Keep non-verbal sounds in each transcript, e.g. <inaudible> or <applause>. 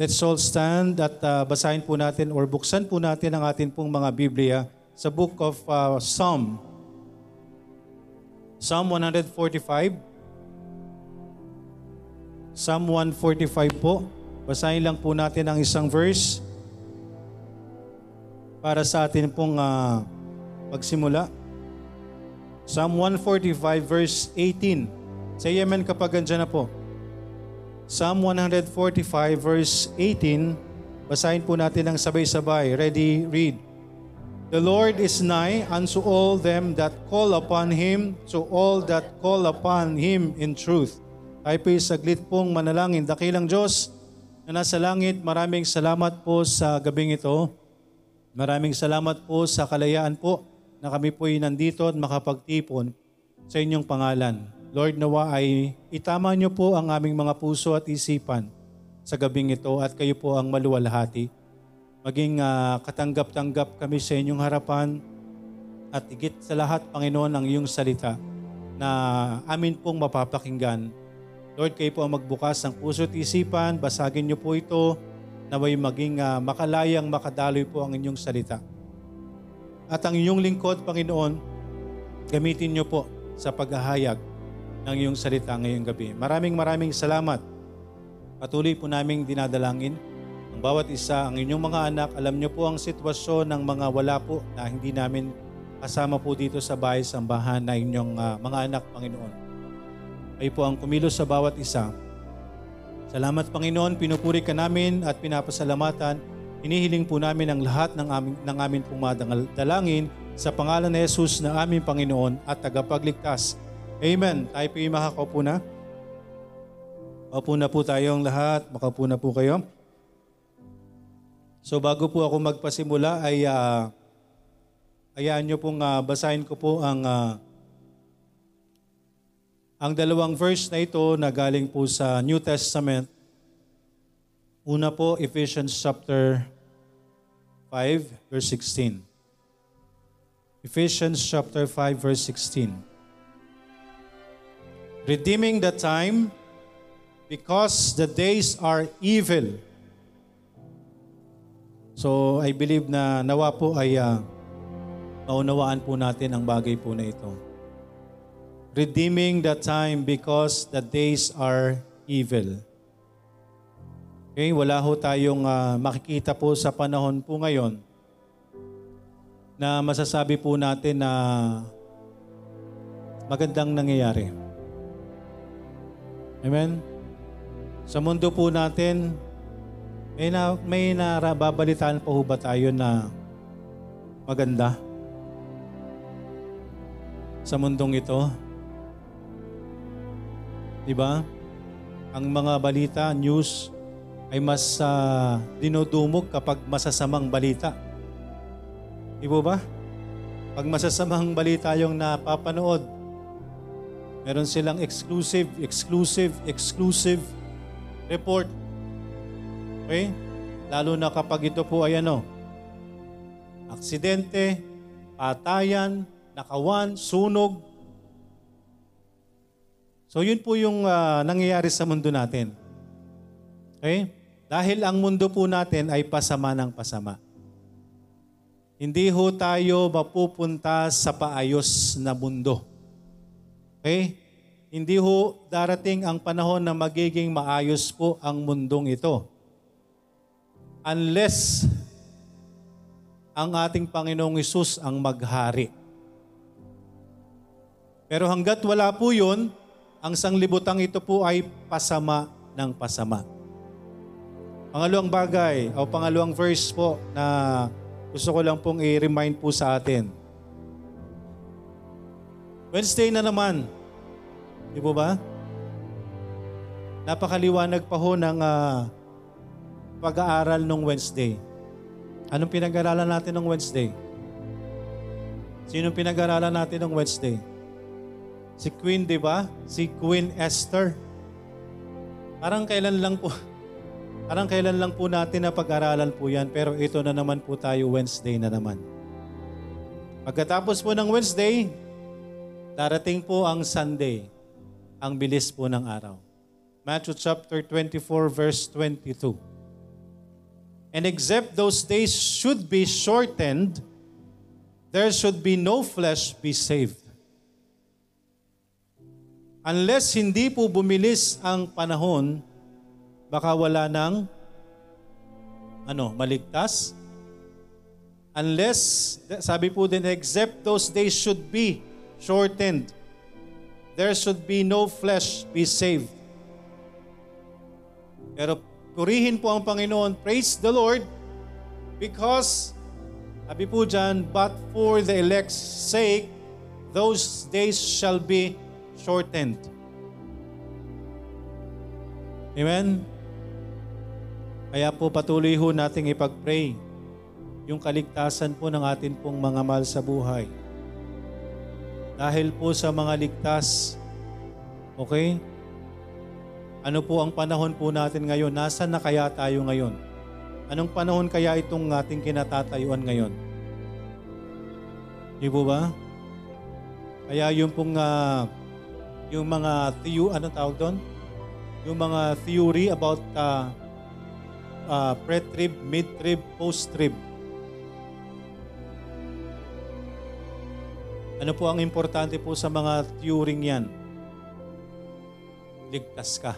Let's all stand at uh, basahin po natin or buksan po natin ang atin pong mga Biblia sa book of uh, Psalm. Psalm 145. Psalm 145 po. Basahin lang po natin ang isang verse para sa atin pong uh, pagsimula. Psalm 145 verse 18. Say amen kapag andyan na po. Psalm 145 verse 18, basahin po natin ng sabay-sabay. Ready, read. The Lord is nigh unto all them that call upon Him, to all that call upon Him in truth. Tayo po saglit pong manalangin. Dakilang Diyos na nasa langit, maraming salamat po sa gabing ito. Maraming salamat po sa kalayaan po na kami po ay nandito at makapagtipon sa inyong pangalan. Lord, nawa ay itama niyo po ang aming mga puso at isipan sa gabing ito at kayo po ang maluwalhati. Maging uh, katanggap-tanggap kami sa inyong harapan at higit sa lahat, Panginoon, ang iyong salita na amin pong mapapakinggan. Lord, kayo po ang magbukas ng puso at isipan, basagin niyo po ito, naway maging uh, makalayang makadaloy po ang inyong salita. At ang inyong lingkod, Panginoon, gamitin niyo po sa paghahayag ng iyong salita ngayong gabi. Maraming maraming salamat. Patuloy po naming dinadalangin ang bawat isa, ang inyong mga anak. Alam niyo po ang sitwasyon ng mga wala po na hindi namin kasama po dito sa bahay sambahan na inyong uh, mga anak, Panginoon. Kayo po ang kumilos sa bawat isa. Salamat, Panginoon. Pinupuri ka namin at pinapasalamatan. Inihiling po namin ang lahat ng aming, ng aming pong dalangin sa pangalan ni Jesus na aming Panginoon at tagapagligtas Amen. Tayo po yung makakaupo na. Opo na po tayong lahat. Makaupo na po kayo. So bago po ako magpasimula ay uh, ayaan nyo pong uh, basahin ko po ang uh, ang dalawang verse na ito na galing po sa New Testament. Una po, Ephesians chapter 5, verse 16. Ephesians chapter 5, verse 16 redeeming the time because the days are evil. So I believe na nawa po ay uh, maunawaan po natin ang bagay po na ito. Redeeming the time because the days are evil. Okay, wala ho tayong uh, makikita po sa panahon po ngayon na masasabi po natin na magandang nangyayari. Amen? Sa mundo po natin, may, na, may narababalitaan po ba tayo na maganda? Sa mundong ito? Di ba? Ang mga balita, news, ay mas uh, dinudumog kapag masasamang balita. Di ba? Pag masasamang balita yung napapanood, Meron silang exclusive, exclusive, exclusive report. Okay? Lalo na kapag ito po ay ano, aksidente, patayan, nakawan, sunog. So yun po yung uh, nangyayari sa mundo natin. Okay? Dahil ang mundo po natin ay pasama ng pasama. Hindi ho tayo mapupunta sa paayos na mundo. Okay? Hindi ho darating ang panahon na magiging maayos po ang mundong ito. Unless ang ating Panginoong Isus ang maghari. Pero hanggat wala po yun, ang sanglibutang ito po ay pasama ng pasama. Pangalawang bagay o pangalawang verse po na gusto ko lang pong i-remind po sa atin. Wednesday na naman. Di po ba? Napakaliwanag pa ho ng uh, pag-aaral nung Wednesday. Anong pinag-aralan natin nung Wednesday? Sinong pinag-aralan natin nung Wednesday? Si Queen, di ba? Si Queen Esther. Parang kailan lang po, <laughs> parang kailan lang po natin na pag-aralan po yan, pero ito na naman po tayo Wednesday na naman. Pagkatapos po ng Wednesday, Darating po ang Sunday, ang bilis po ng araw. Matthew chapter 24 verse 22. And except those days should be shortened, there should be no flesh be saved. Unless hindi po bumilis ang panahon, baka wala ng ano, maligtas. Unless, sabi po din, except those days should be shortened, there should be no flesh be saved. Pero purihin po ang Panginoon, praise the Lord, because, sabi po dyan, but for the elect's sake, those days shall be shortened. Amen? Kaya po patuloy ho nating ipag-pray yung kaligtasan po ng atin pong mga mahal sa buhay. Dahil po sa mga ligtas, okay? Ano po ang panahon po natin ngayon? Nasaan na kaya tayo ngayon? Anong panahon kaya itong ating kinatatayuan ngayon? Di po ba? Kaya yung pong uh, yung mga theo, ano tawag doon? Yung mga theory about uh, uh, pre-trib, mid-trib, post-trib. Ano po ang importante po sa mga theory yan? Ligtas ka.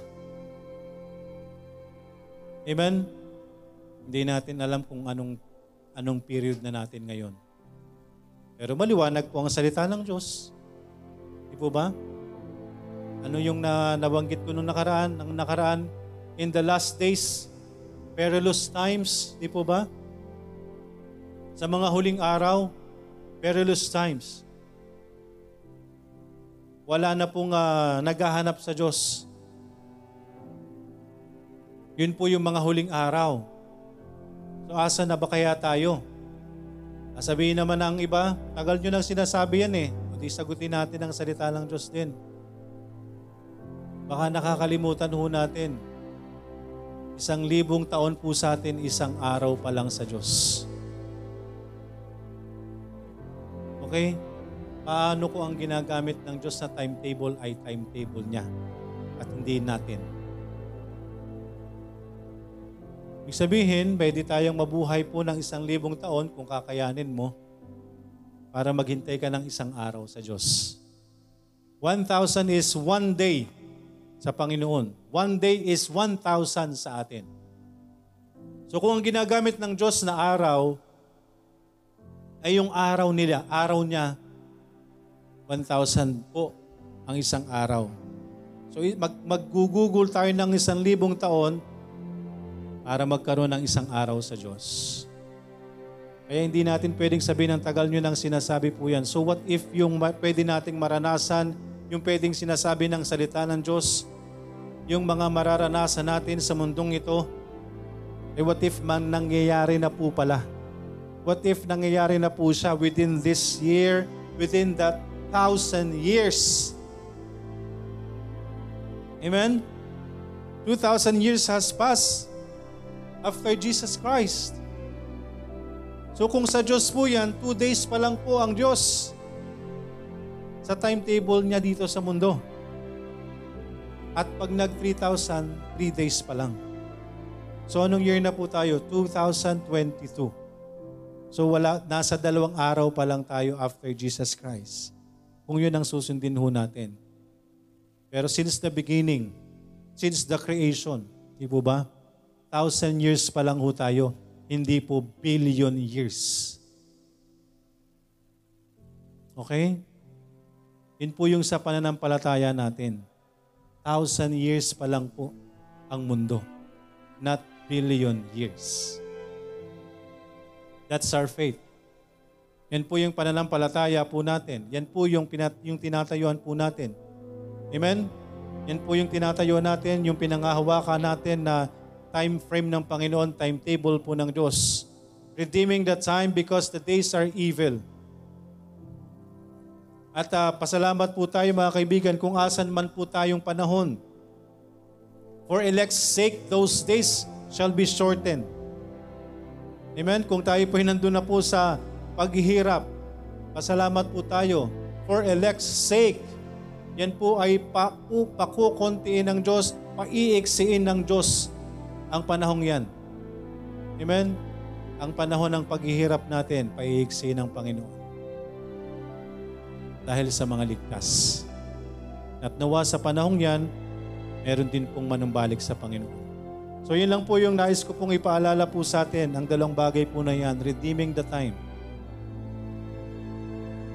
Amen? Hindi natin alam kung anong anong period na natin ngayon. Pero maliwanag po ang salita ng Diyos. Di po ba? Ano yung na, nabanggit ko nung nakaraan, ng nakaraan, in the last days, perilous times, di po ba? Sa mga huling araw, perilous times. Wala na pong uh, naghahanap sa Diyos. Yun po yung mga huling araw. So asa na ba kaya tayo? Sabihin naman ng iba, tagal nyo nang sinasabi yan eh. O di sagutin natin ang salita ng Diyos din. Baka nakakalimutan ho natin. Isang libong taon po sa atin, isang araw pa lang sa Diyos. Okay? Paano ko ang ginagamit ng Diyos na timetable ay timetable niya at hindi natin. Ibig sabihin, pwede tayong mabuhay po ng isang libong taon kung kakayanin mo para maghintay ka ng isang araw sa Diyos. 1,000 is one day sa Panginoon. One day is 1,000 sa atin. So kung ang ginagamit ng Diyos na araw ay yung araw nila, araw niya, 1,000 po ang isang araw. So mag, mag-google tayo ng isang libong taon, para magkaroon ng isang araw sa Diyos. Kaya hindi natin pwedeng sabihin ng tagal nyo nang sinasabi po yan. So what if yung pwede nating maranasan, yung pwedeng sinasabi ng salita ng Diyos, yung mga mararanasan natin sa mundong ito, eh what if man nangyayari na po pala? What if nangyayari na po siya within this year, within that thousand years? Amen? 2,000 years has passed after Jesus Christ. So kung sa Diyos po yan, two days pa lang po ang Diyos sa timetable niya dito sa mundo. At pag nag 3,000, 3 days pa lang. So anong year na po tayo? 2022. So wala, nasa dalawang araw pa lang tayo after Jesus Christ. Kung yun ang susundin ho natin. Pero since the beginning, since the creation, di po ba? thousand years pa lang ho tayo, hindi po billion years. Okay? Yun po yung sa pananampalataya natin. Thousand years pa lang po ang mundo. Not billion years. That's our faith. Yan po yung pananampalataya po natin. Yan po yung, pinat, yung tinatayuan po natin. Amen? Yan po yung tinatayo natin, yung pinangahawakan natin na time frame ng Panginoon, timetable po ng Diyos. Redeeming the time because the days are evil. At uh, pasalamat po tayo mga kaibigan kung asan man po tayong panahon. For elect's sake, those days shall be shortened. Amen? Kung tayo po nandun na po sa paghihirap, pasalamat po tayo. For elect's sake, yan po ay pa, pakukuntiin ng Diyos, paiiksiin ng Diyos ang panahong yan. Amen? Ang panahon ng paghihirap natin, paiiksi ng Panginoon. Dahil sa mga ligtas. At nawa sa panahong yan, meron din pong manumbalik sa Panginoon. So yun lang po yung nais ko pong ipaalala po sa atin, ang dalawang bagay po na yan, redeeming the time.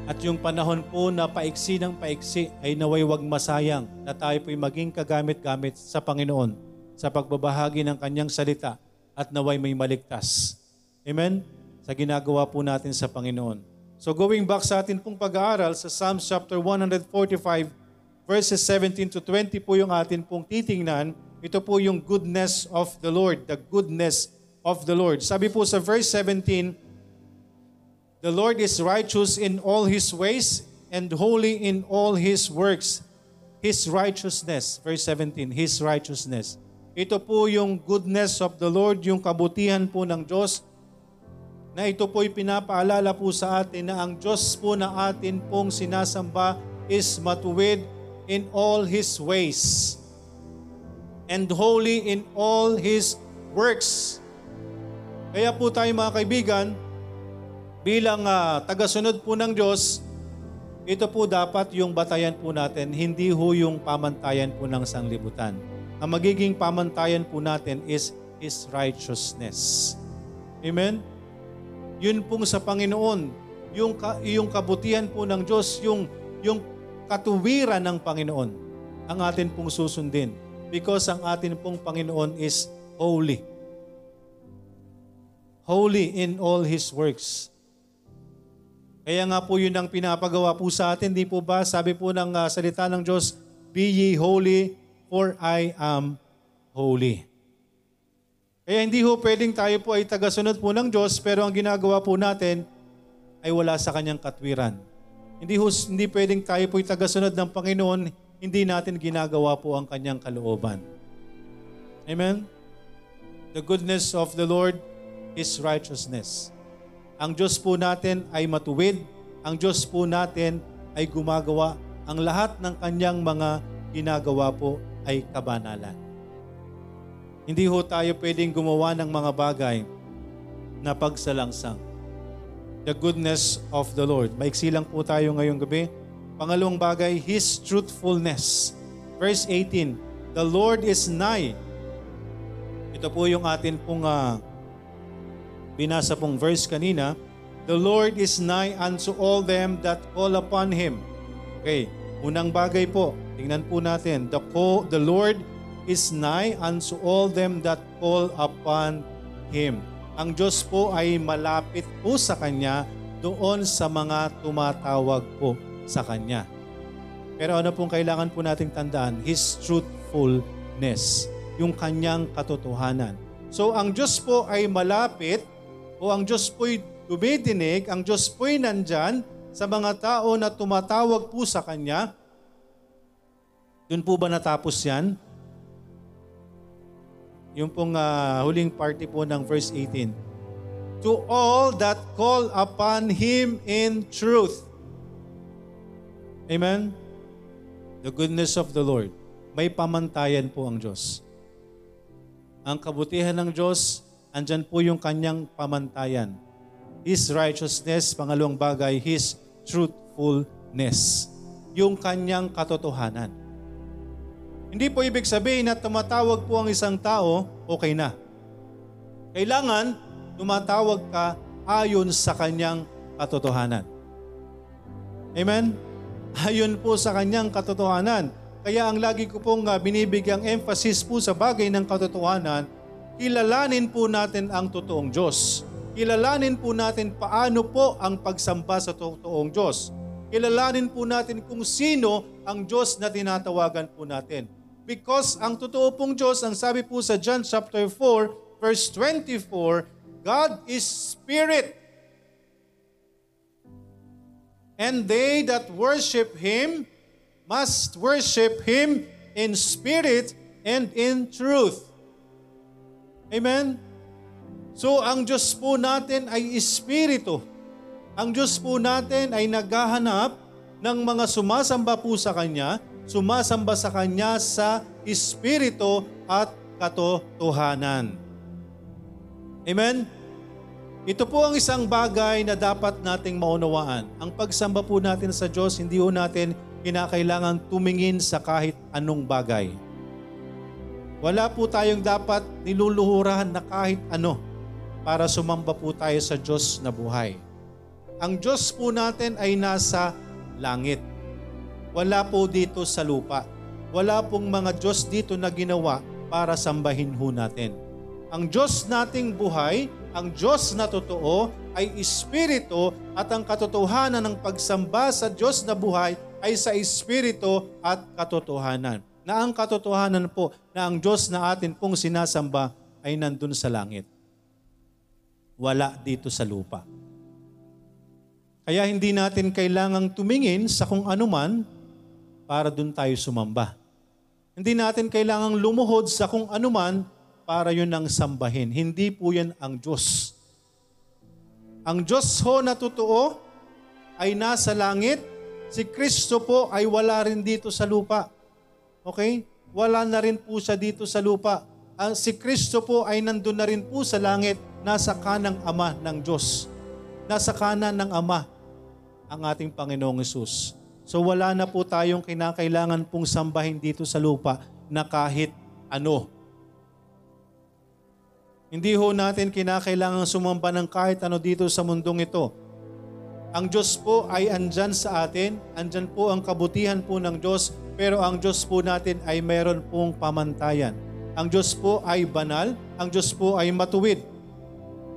At yung panahon po na paiksi ng paiksi ay naway wag masayang na tayo po'y maging kagamit-gamit sa Panginoon sa pagbabahagi ng kanyang salita at naway may maligtas. Amen? Sa ginagawa po natin sa Panginoon. So going back sa atin pong pag-aaral sa Psalms chapter 145 verses 17 to 20 po yung atin pong titingnan. Ito po yung goodness of the Lord, the goodness of the Lord. Sabi po sa verse 17, The Lord is righteous in all His ways and holy in all His works. His righteousness, verse 17, His righteousness. Ito po yung goodness of the Lord, yung kabutihan po ng Diyos, na ito po'y pinapaalala po sa atin na ang Diyos po na atin pong sinasamba is matuwid in all His ways and holy in all His works. Kaya po tayo mga kaibigan, bilang uh, tagasunod po ng Diyos, ito po dapat yung batayan po natin, hindi ho yung pamantayan po ng sanglibutan. Ang magiging pamantayan po natin is His righteousness. Amen? Yun pong sa Panginoon, yung, yung kabutihan po ng Diyos, yung, yung katuwiran ng Panginoon, ang atin pong susundin. Because ang atin pong Panginoon is holy. Holy in all His works. Kaya nga po yun ang pinapagawa po sa atin, di po ba? Sabi po ng uh, salita ng Diyos, Be ye holy, for I am holy. Kaya hindi ho pwedeng tayo po ay tagasunod po ng Diyos, pero ang ginagawa po natin ay wala sa kanyang katwiran. Hindi, ho, hindi pwedeng tayo po ay tagasunod ng Panginoon, hindi natin ginagawa po ang kanyang kalooban. Amen? The goodness of the Lord is righteousness. Ang Diyos po natin ay matuwid. Ang Diyos po natin ay gumagawa. Ang lahat ng kanyang mga ginagawa po ay kabanalan. Hindi ho tayo pwedeng gumawa ng mga bagay na pagsalangsang. The goodness of the Lord. Maiksi lang po tayo ngayong gabi. Pangalawang bagay, His truthfulness. Verse 18, The Lord is nigh. Ito po yung atin pong uh, binasa pong verse kanina, The Lord is nigh unto all them that call upon Him. Okay, unang bagay po, tingnan po natin, the, call, the Lord is nigh unto all them that call upon Him. Ang Diyos po ay malapit po sa Kanya doon sa mga tumatawag po sa Kanya. Pero ano pong kailangan po nating tandaan? His truthfulness, yung Kanyang katotohanan. So ang Diyos po ay malapit o ang Diyos po'y dumidinig, ang Diyos po'y nandyan sa mga tao na tumatawag po sa Kanya, doon po ba natapos yan? Yung pong uh, huling party po ng verse 18. To all that call upon Him in truth. Amen? The goodness of the Lord. May pamantayan po ang Diyos. Ang kabutihan ng Diyos andyan po yung kanyang pamantayan. His righteousness, pangalawang bagay, His truthfulness. Yung kanyang katotohanan. Hindi po ibig sabihin na tumatawag po ang isang tao, okay na. Kailangan tumatawag ka ayon sa kanyang katotohanan. Amen? <laughs> Ayon po sa kanyang katotohanan. Kaya ang lagi ko pong uh, binibigyang emphasis po sa bagay ng katotohanan, kilalanin po natin ang totoong Diyos. Kilalanin po natin paano po ang pagsamba sa totoong Diyos. Kilalanin po natin kung sino ang Diyos na tinatawagan po natin. Because ang totoo pong Diyos, ang sabi po sa John chapter 4, verse 24, God is Spirit. And they that worship Him must worship Him in spirit and in truth. Amen? So ang Diyos po natin ay Espiritu. Ang Diyos po natin ay naghahanap ng mga sumasamba po sa Kanya, sumasamba sa Kanya sa Espiritu at katotohanan. Amen? Ito po ang isang bagay na dapat nating maunawaan. Ang pagsamba po natin sa Diyos, hindi po natin kinakailangan tumingin sa kahit anong bagay. Wala po tayong dapat niluluhurahan na kahit ano para sumamba po tayo sa Diyos na buhay. Ang Diyos po natin ay nasa langit. Wala po dito sa lupa. Wala pong mga Diyos dito na ginawa para sambahin ho natin. Ang Diyos nating buhay, ang Diyos na totoo ay Espiritu at ang katotohanan ng pagsamba sa Diyos na buhay ay sa Espiritu at katotohanan. Na ang katotohanan po na ang Diyos na atin pong sinasamba ay nandun sa langit. Wala dito sa lupa. Kaya hindi natin kailangang tumingin sa kung anuman para dun tayo sumamba. Hindi natin kailangang lumuhod sa kung anuman para yun ang sambahin. Hindi po yan ang Diyos. Ang Diyos ho na totoo ay nasa langit. Si Kristo po ay wala rin dito sa lupa. Okay? Wala na rin po siya dito sa lupa. Ang si Kristo po ay nandun na rin po sa langit, nasa kanang Ama ng Diyos. Nasa kanan ng Ama ang ating Panginoong Yesus. So wala na po tayong kinakailangan pong sambahin dito sa lupa na kahit ano. Hindi ho natin kinakailangan sumamba ng kahit ano dito sa mundong ito. Ang Diyos po ay andyan sa atin, andyan po ang kabutihan po ng Diyos, pero ang Diyos po natin ay meron pong pamantayan. Ang Diyos po ay banal, ang Diyos po ay matuwid.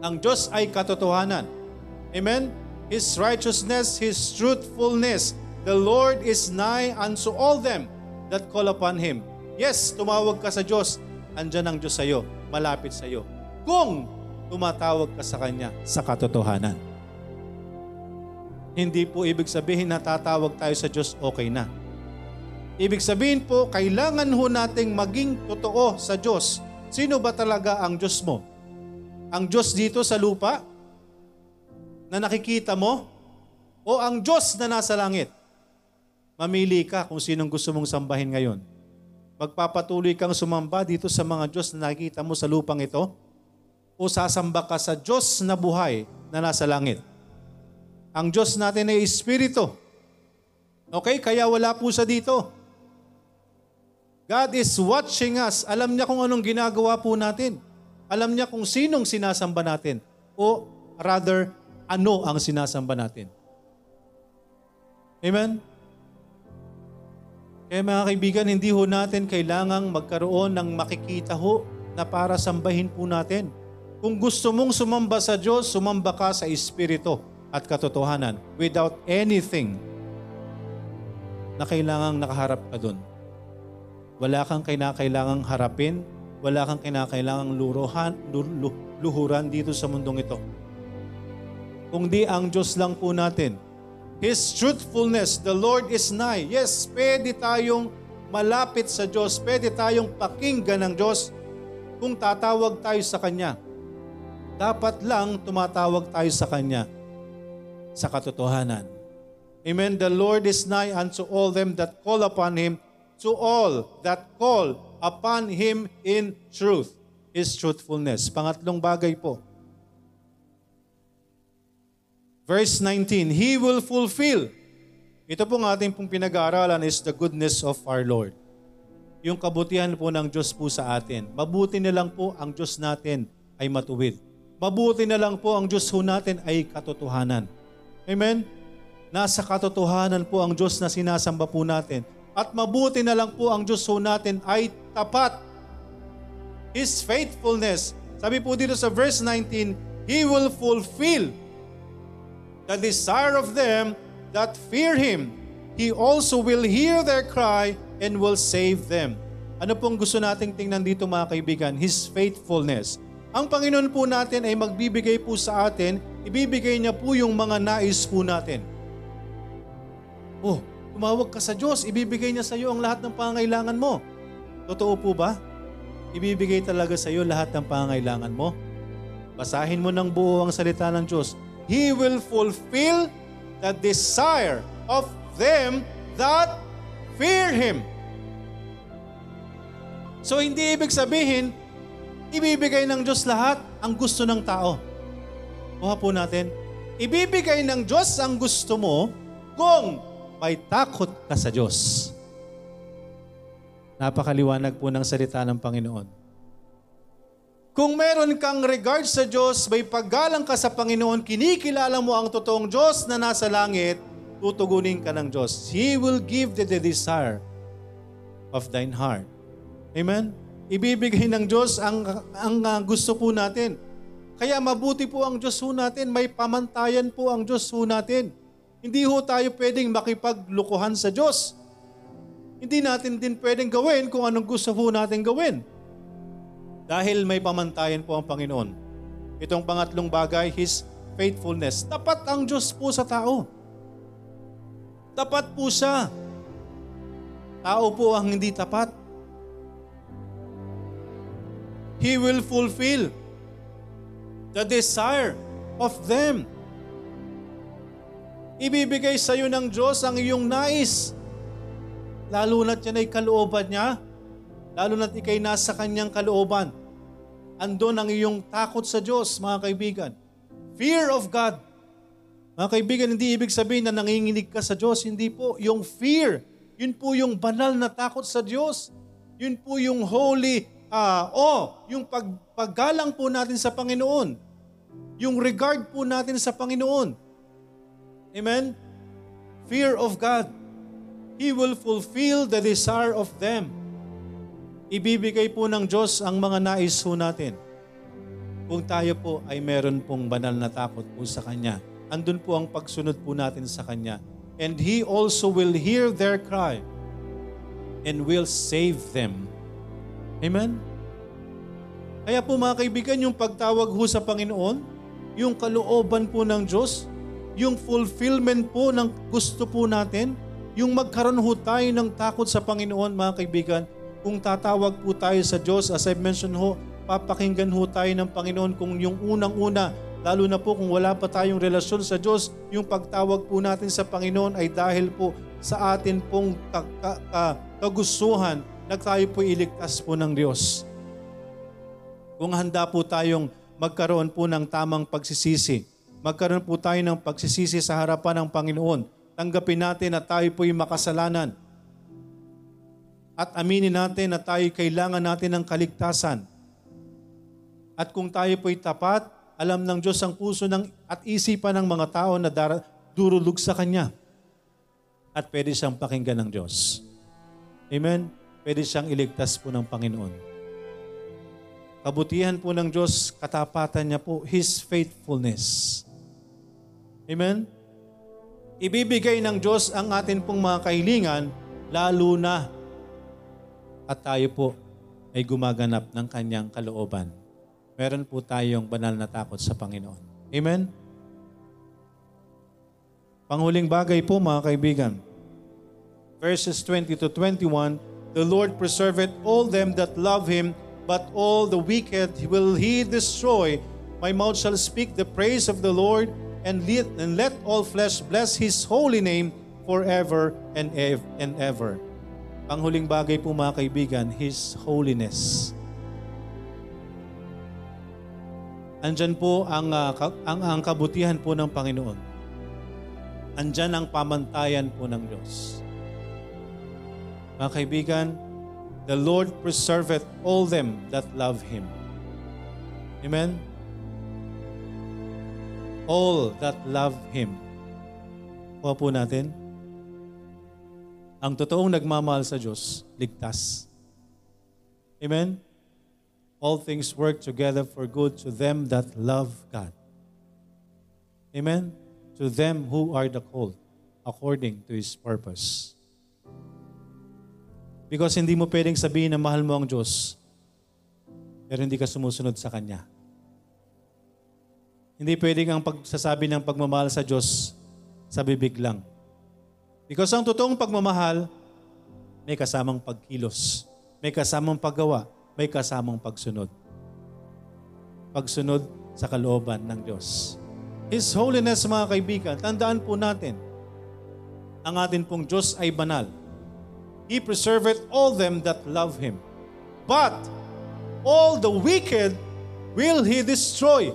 Ang Diyos ay katotohanan. Amen? His righteousness, His truthfulness. The Lord is nigh unto all them that call upon Him. Yes, tumawag ka sa Diyos, andyan ang Diyos sa iyo, malapit sa iyo kung tumatawag ka sa Kanya sa katotohanan. Hindi po ibig sabihin na tatawag tayo sa Diyos, okay na. Ibig sabihin po, kailangan ho nating maging totoo sa Diyos. Sino ba talaga ang Diyos mo? Ang Diyos dito sa lupa na nakikita mo? O ang Diyos na nasa langit? Mamili ka kung sinong gusto mong sambahin ngayon. Magpapatuloy kang sumamba dito sa mga Diyos na nakikita mo sa lupang ito? o sasamba ka sa Diyos na buhay na nasa langit. Ang Diyos natin ay Espiritu. Okay? Kaya wala po siya dito. God is watching us. Alam niya kung anong ginagawa po natin. Alam niya kung sinong sinasamba natin. O rather, ano ang sinasamba natin. Amen? Kaya mga kaibigan, hindi ho natin kailangang magkaroon ng makikita ho na para sambahin po natin. Kung gusto mong sumamba sa Diyos, sumamba ka sa Espiritu at katotohanan without anything na kailangang nakaharap ka doon. Wala kang kinakailangang harapin, wala kang kinakailangang luruhan, luhuran dito sa mundong ito. Kung di ang Diyos lang po natin, His truthfulness, the Lord is nigh. Yes, pwede tayong malapit sa Diyos, pwede tayong pakinggan ng Diyos kung tatawag tayo sa Kanya dapat lang tumatawag tayo sa Kanya sa katotohanan. Amen. The Lord is nigh unto all them that call upon Him, to all that call upon Him in truth. His truthfulness. Pangatlong bagay po. Verse 19, He will fulfill. Ito pong ating pong pinag-aaralan is the goodness of our Lord. Yung kabutihan po ng Diyos po sa atin. Mabuti na lang po ang Diyos natin ay matuwid. Mabuti na lang po ang Diyos ho natin ay katotohanan. Amen? Nasa katotohanan po ang Diyos na sinasamba po natin. At mabuti na lang po ang Diyos ho natin ay tapat. His faithfulness. Sabi po dito sa verse 19, He will fulfill the desire of them that fear Him. He also will hear their cry and will save them. Ano pong gusto nating tingnan dito mga kaibigan? His faithfulness. Ang Panginoon po natin ay magbibigay po sa atin, ibibigay niya po yung mga nais po natin. Oh, tumawag ka sa Diyos, ibibigay niya sa iyo ang lahat ng pangangailangan mo. Totoo po ba? Ibibigay talaga sa iyo lahat ng pangangailangan mo? Basahin mo ng buo ang salita ng Diyos. He will fulfill the desire of them that fear Him. So hindi ibig sabihin, ibibigay ng Diyos lahat ang gusto ng tao. Kuha po natin. Ibibigay ng Diyos ang gusto mo kung may takot ka sa Diyos. Napakaliwanag po ng salita ng Panginoon. Kung meron kang regard sa Diyos, may paggalang ka sa Panginoon, kinikilala mo ang totoong Diyos na nasa langit, tutugunin ka ng Diyos. He will give thee the desire of thine heart. Amen? Ibibigay ng Diyos ang, ang uh, gusto po natin. Kaya mabuti po ang Diyos ho natin, may pamantayan po ang Diyos ho natin. Hindi ho tayo pwedeng makipaglukuhan sa Diyos. Hindi natin din pwedeng gawin kung anong gusto ho natin gawin. Dahil may pamantayan po ang Panginoon. Itong pangatlong bagay, His faithfulness. Tapat ang Diyos po sa tao. Tapat po siya. Tao po ang hindi tapat. He will fulfill the desire of them. Ibibigay sa iyo ng Diyos ang iyong nais. Lalo na't yan ay kalooban niya. Lalo na't ikay nasa kanyang kalooban. Andon ang iyong takot sa Diyos, mga kaibigan. Fear of God. Mga kaibigan, hindi ibig sabihin na nanginginig ka sa Diyos. Hindi po. Yung fear, yun po yung banal na takot sa Diyos. Yun po yung holy uh, oh, yung pag, paggalang po natin sa Panginoon, yung regard po natin sa Panginoon. Amen? Fear of God. He will fulfill the desire of them. Ibibigay po ng Diyos ang mga nais po natin. Kung tayo po ay meron pong banal na takot po sa Kanya, andun po ang pagsunod po natin sa Kanya. And He also will hear their cry and will save them Amen? Kaya po mga kaibigan, yung pagtawag ho sa Panginoon, yung kalooban po ng Diyos, yung fulfillment po ng gusto po natin, yung magkaroon ho tayo ng takot sa Panginoon mga kaibigan, kung tatawag po tayo sa Diyos, as I mentioned ho, papakinggan ho tayo ng Panginoon kung yung unang-una, lalo na po kung wala pa tayong relasyon sa Diyos, yung pagtawag po natin sa Panginoon ay dahil po sa atin pong kagustuhan na tayo po iligtas po ng Diyos. Kung handa po tayong magkaroon po ng tamang pagsisisi, magkaroon po tayo ng pagsisisi sa harapan ng Panginoon, tanggapin natin na tayo po'y makasalanan at aminin natin na tayo kailangan natin ng kaligtasan. At kung tayo po'y tapat, alam ng Diyos ang puso ng, at isipan ng mga tao na dar, durulog sa Kanya. At pwede siyang pakinggan ng Diyos. Amen? pwede siyang iligtas po ng Panginoon. Kabutihan po ng Diyos, katapatan niya po, His faithfulness. Amen? Ibibigay ng Diyos ang atin pong mga kahilingan, lalo na at tayo po ay gumaganap ng kanyang kalooban. Meron po tayong banal na takot sa Panginoon. Amen? Panghuling bagay po mga kaibigan. Verses 20 to 21, The Lord preserveth all them that love him, but all the wicked will he destroy. My mouth shall speak the praise of the Lord, and let, and let all flesh bless his holy name forever and, ev- and ever. Panghuling bagay po mga kaibigan, His holiness. Andyan po ang, uh, ang, ang kabutihan po ng Panginoon. Andyan ang pamantayan po ng Diyos. Mga kaibigan, the Lord preserveth all them that love Him. Amen? All that love Him. Kuha po natin. Ang totoong nagmamahal sa Diyos, ligtas. Amen? All things work together for good to them that love God. Amen? To them who are the called according to His purpose. Because hindi mo pwedeng sabihin na mahal mo ang Diyos, pero hindi ka sumusunod sa Kanya. Hindi pwedeng ang pagsasabi ng pagmamahal sa Diyos sa bibig lang. Because ang totoong pagmamahal, may kasamang pagkilos, may kasamang paggawa, may kasamang pagsunod. Pagsunod sa kalooban ng Diyos. His holiness, mga kaibigan, tandaan po natin, ang atin pong Diyos ay banal He preserveth all them that love Him. But, all the wicked will He destroy.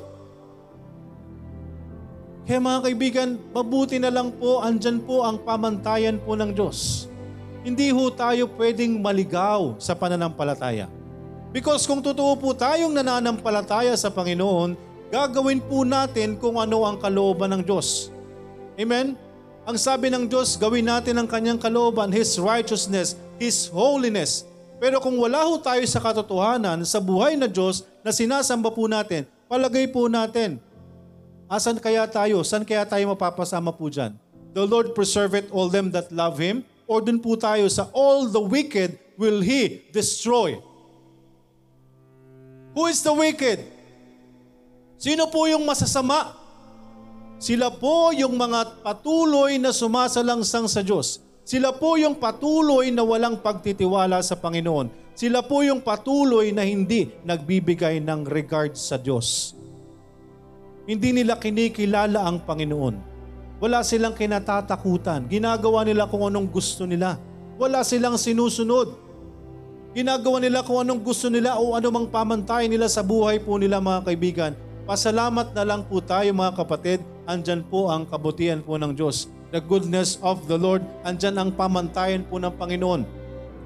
Kaya mga kaibigan, mabuti na lang po, andyan po ang pamantayan po ng Diyos. Hindi ho tayo pwedeng maligaw sa pananampalataya. Because kung totoo po tayong nananampalataya sa Panginoon, gagawin po natin kung ano ang kalooban ng Diyos. Amen? Ang sabi ng Diyos, gawin natin ang kanyang kalooban, His righteousness, His holiness. Pero kung wala ho tayo sa katotohanan, sa buhay na Diyos na sinasamba po natin, palagay po natin, asan kaya tayo? San kaya tayo mapapasama po dyan? The Lord preserveth all them that love Him? Or dun po tayo sa all the wicked will He destroy? Who is the wicked? Sino po yung masasama? Sila po yung mga patuloy na sumasalangsang sa Diyos. Sila po yung patuloy na walang pagtitiwala sa Panginoon. Sila po yung patuloy na hindi nagbibigay ng regard sa Diyos. Hindi nila kinikilala ang Panginoon. Wala silang kinatatakutan. Ginagawa nila kung anong gusto nila. Wala silang sinusunod. Ginagawa nila kung anong gusto nila o anumang pamantayan nila sa buhay po nila mga kaibigan. Pasalamat na lang po tayo mga kapatid. Andyan po ang kabutihan po ng Diyos. The goodness of the Lord. Andyan ang pamantayan po ng Panginoon.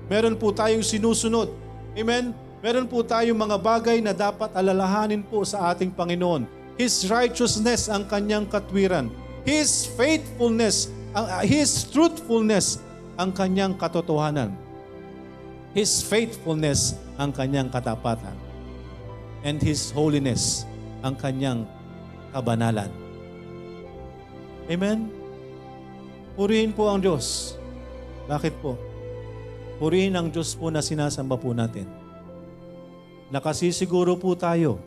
Meron po tayong sinusunod. Amen? Meron po tayong mga bagay na dapat alalahanin po sa ating Panginoon. His righteousness ang kanyang katwiran. His faithfulness, uh, His truthfulness ang kanyang katotohanan. His faithfulness ang kanyang katapatan. And His holiness ang kanyang kabanalan. Amen? Purihin po ang Diyos. Bakit po? Purihin ang Diyos po na sinasamba po natin. Nakasisiguro po tayo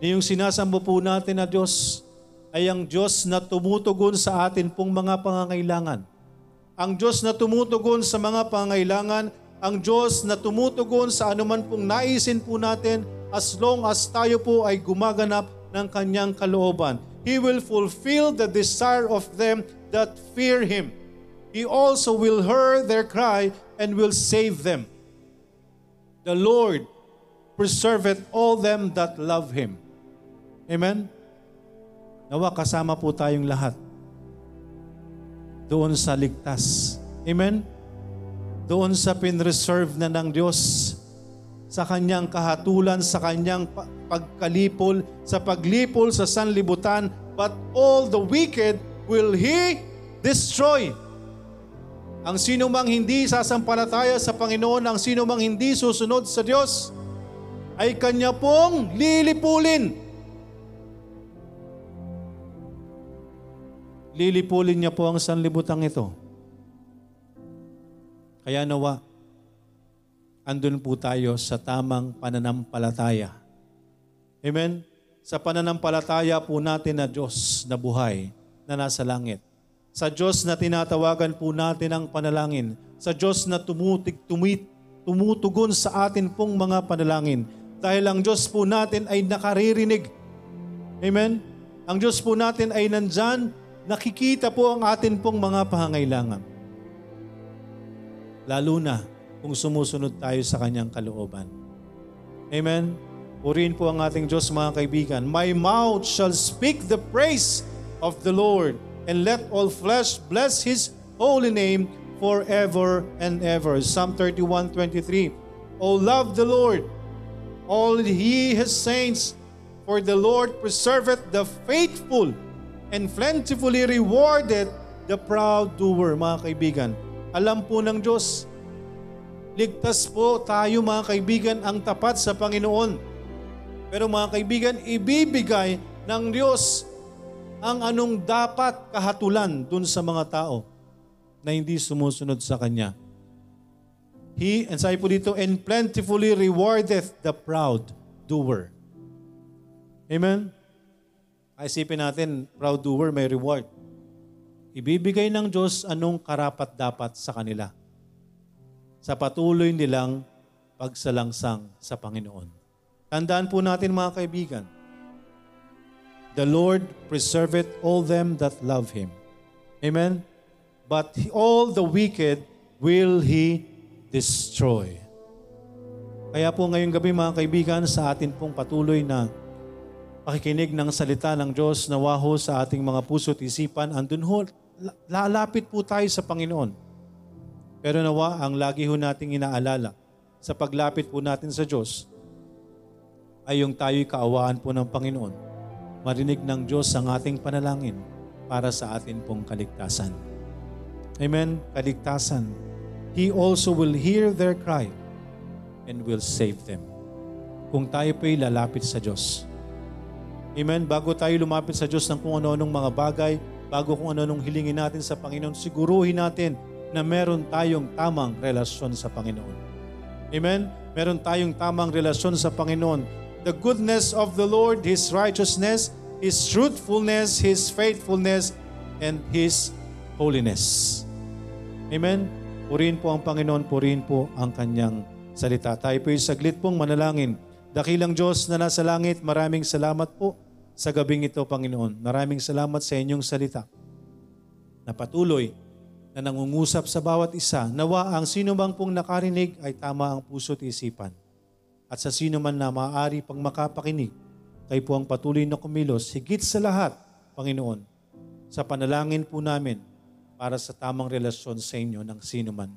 na yung sinasamba po natin na Diyos ay ang Diyos na tumutugon sa atin pong mga pangangailangan. Ang Diyos na tumutugon sa mga pangangailangan ang Diyos na tumutugon sa anuman pong naisin po natin as long as tayo po ay gumaganap ng kanyang kalooban. He will fulfill the desire of them that fear Him. He also will hear their cry and will save them. The Lord preserveth all them that love Him. Amen? Nawa kasama po tayong lahat doon sa ligtas. Amen? doon sa pinreserve na ng Diyos sa kanyang kahatulan, sa kanyang pagkalipol, sa paglipol sa sanlibutan, but all the wicked will He destroy. Ang sino mang hindi sasampalataya sa Panginoon, ang sino mang hindi susunod sa Diyos, ay kanya pong lilipulin. Lilipulin niya po ang sanlibutan ito kaya nawa, andun po tayo sa tamang pananampalataya. Amen? Sa pananampalataya po natin na Diyos na buhay na nasa langit. Sa Diyos na tinatawagan po natin ang panalangin. Sa Diyos na tumutik, tumit, tumutugon sa atin pong mga panalangin. Dahil ang Diyos po natin ay nakaririnig. Amen? Ang Diyos po natin ay nandyan, nakikita po ang atin pong mga pangangailangan lalo na kung sumusunod tayo sa kanyang kalooban. Amen? Purihin po ang ating Diyos mga kaibigan. My mouth shall speak the praise of the Lord and let all flesh bless His holy name forever and ever. Psalm 31:23. O love the Lord, all He His saints, for the Lord preserveth the faithful and plentifully rewarded the proud doer. Mga kaibigan, alam po ng Diyos. Ligtas po tayo mga kaibigan ang tapat sa Panginoon. Pero mga kaibigan, ibibigay ng Diyos ang anong dapat kahatulan dun sa mga tao na hindi sumusunod sa Kanya. He, and sabi po dito, and plentifully rewardeth the proud doer. Amen? Isipin natin, proud doer may reward ibibigay ng Diyos anong karapat-dapat sa kanila sa patuloy nilang pagsalangsang sa Panginoon. Tandaan po natin mga kaibigan, The Lord preserveth all them that love Him. Amen? But all the wicked will He destroy. Kaya po ngayong gabi mga kaibigan, sa atin pong patuloy na pakikinig ng salita ng Diyos na waho sa ating mga puso at isipan, andun ho, la- lalapit po tayo sa Panginoon. Pero nawa, ang lagi ho nating inaalala sa paglapit po natin sa Diyos ay yung tayo'y kaawaan po ng Panginoon. Marinig ng Diyos ang ating panalangin para sa atin pong kaligtasan. Amen? Kaligtasan. He also will hear their cry and will save them. Kung tayo po'y lalapit sa Diyos. Amen? Bago tayo lumapit sa Diyos ng kung ano-anong mga bagay, bago kung ano-anong hilingin natin sa Panginoon, siguruhin natin na meron tayong tamang relasyon sa Panginoon. Amen? Meron tayong tamang relasyon sa Panginoon. The goodness of the Lord, His righteousness, His truthfulness, His faithfulness, and His holiness. Amen? Purihin po ang Panginoon, purihin po ang Kanyang salita. Tayo po saglit pong manalangin. Dakilang Diyos na nasa langit, maraming salamat po sa gabing ito, Panginoon. Maraming salamat sa inyong salita na patuloy na nangungusap sa bawat isa. Nawa ang sino bang pong nakarinig ay tama ang puso't isipan. At sa sino man na maaari pang makapakinig, kayo po ang patuloy na kumilos, higit sa lahat, Panginoon, sa panalangin po namin para sa tamang relasyon sa inyo ng sino man.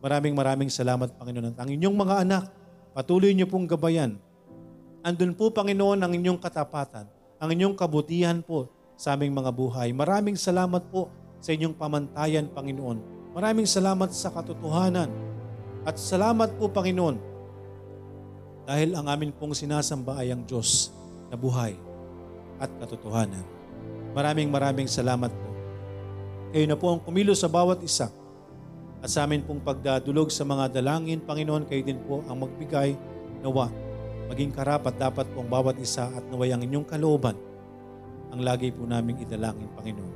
Maraming maraming salamat, Panginoon. At ang inyong mga anak, patuloy niyo pong gabayan. Andun po, Panginoon, ang inyong katapatan, ang inyong kabutihan po sa aming mga buhay. Maraming salamat po sa inyong pamantayan, Panginoon. Maraming salamat sa katotohanan. At salamat po, Panginoon, dahil ang amin pong sinasamba ay ang Diyos na buhay at katotohanan. Maraming maraming salamat po. Kayo na po ang kumilos sa bawat isa. At sa amin pong pagdadulog sa mga dalangin, Panginoon, kayo din po ang magbigay nawa. Maging karapat dapat po ang bawat isa at naway ang inyong kalooban ang lagi po naming idalangin, Panginoon.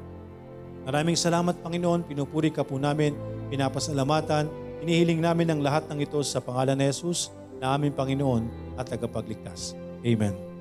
Maraming salamat, Panginoon. Pinupuri ka po namin, pinapasalamatan. Inihiling namin ang lahat ng ito sa pangalan ni Jesus na aming Panginoon at tagapagligtas. Amen.